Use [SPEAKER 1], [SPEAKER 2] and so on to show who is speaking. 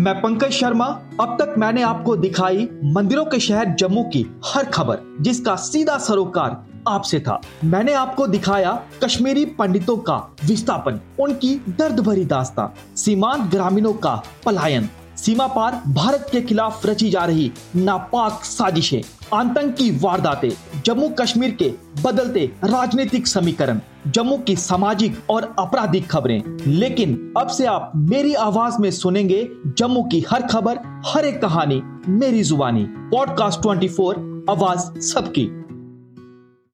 [SPEAKER 1] मैं पंकज शर्मा, अब तक मैंने आपको दिखाई मंदिरों के शहर जम्मू की हर खबर, जिसका सीधा सरोकार आपसे था। मैंने आपको दिखाया कश्मीरी पंडितों का विस्थापन, उनकी दर्द भरी दास्ता, सीमांत ग्रामीणों का पलायन। सीमा पार भारत के खिलाफ रची जा रही नापाक साजिशें, आतंकी वारदातें जम्मू कश्मीर के बदलते राजनीतिक समीकरण, जम्मू की सामाजिक और आपराधिक खबरें। लेकिन अब से आप मेरी आवाज़ में सुनेंगे जम्मू की हर खबर, हर एक कहानी, मेरी जुबानी। पॉडकास्ट 24 आवाज़ सबकी।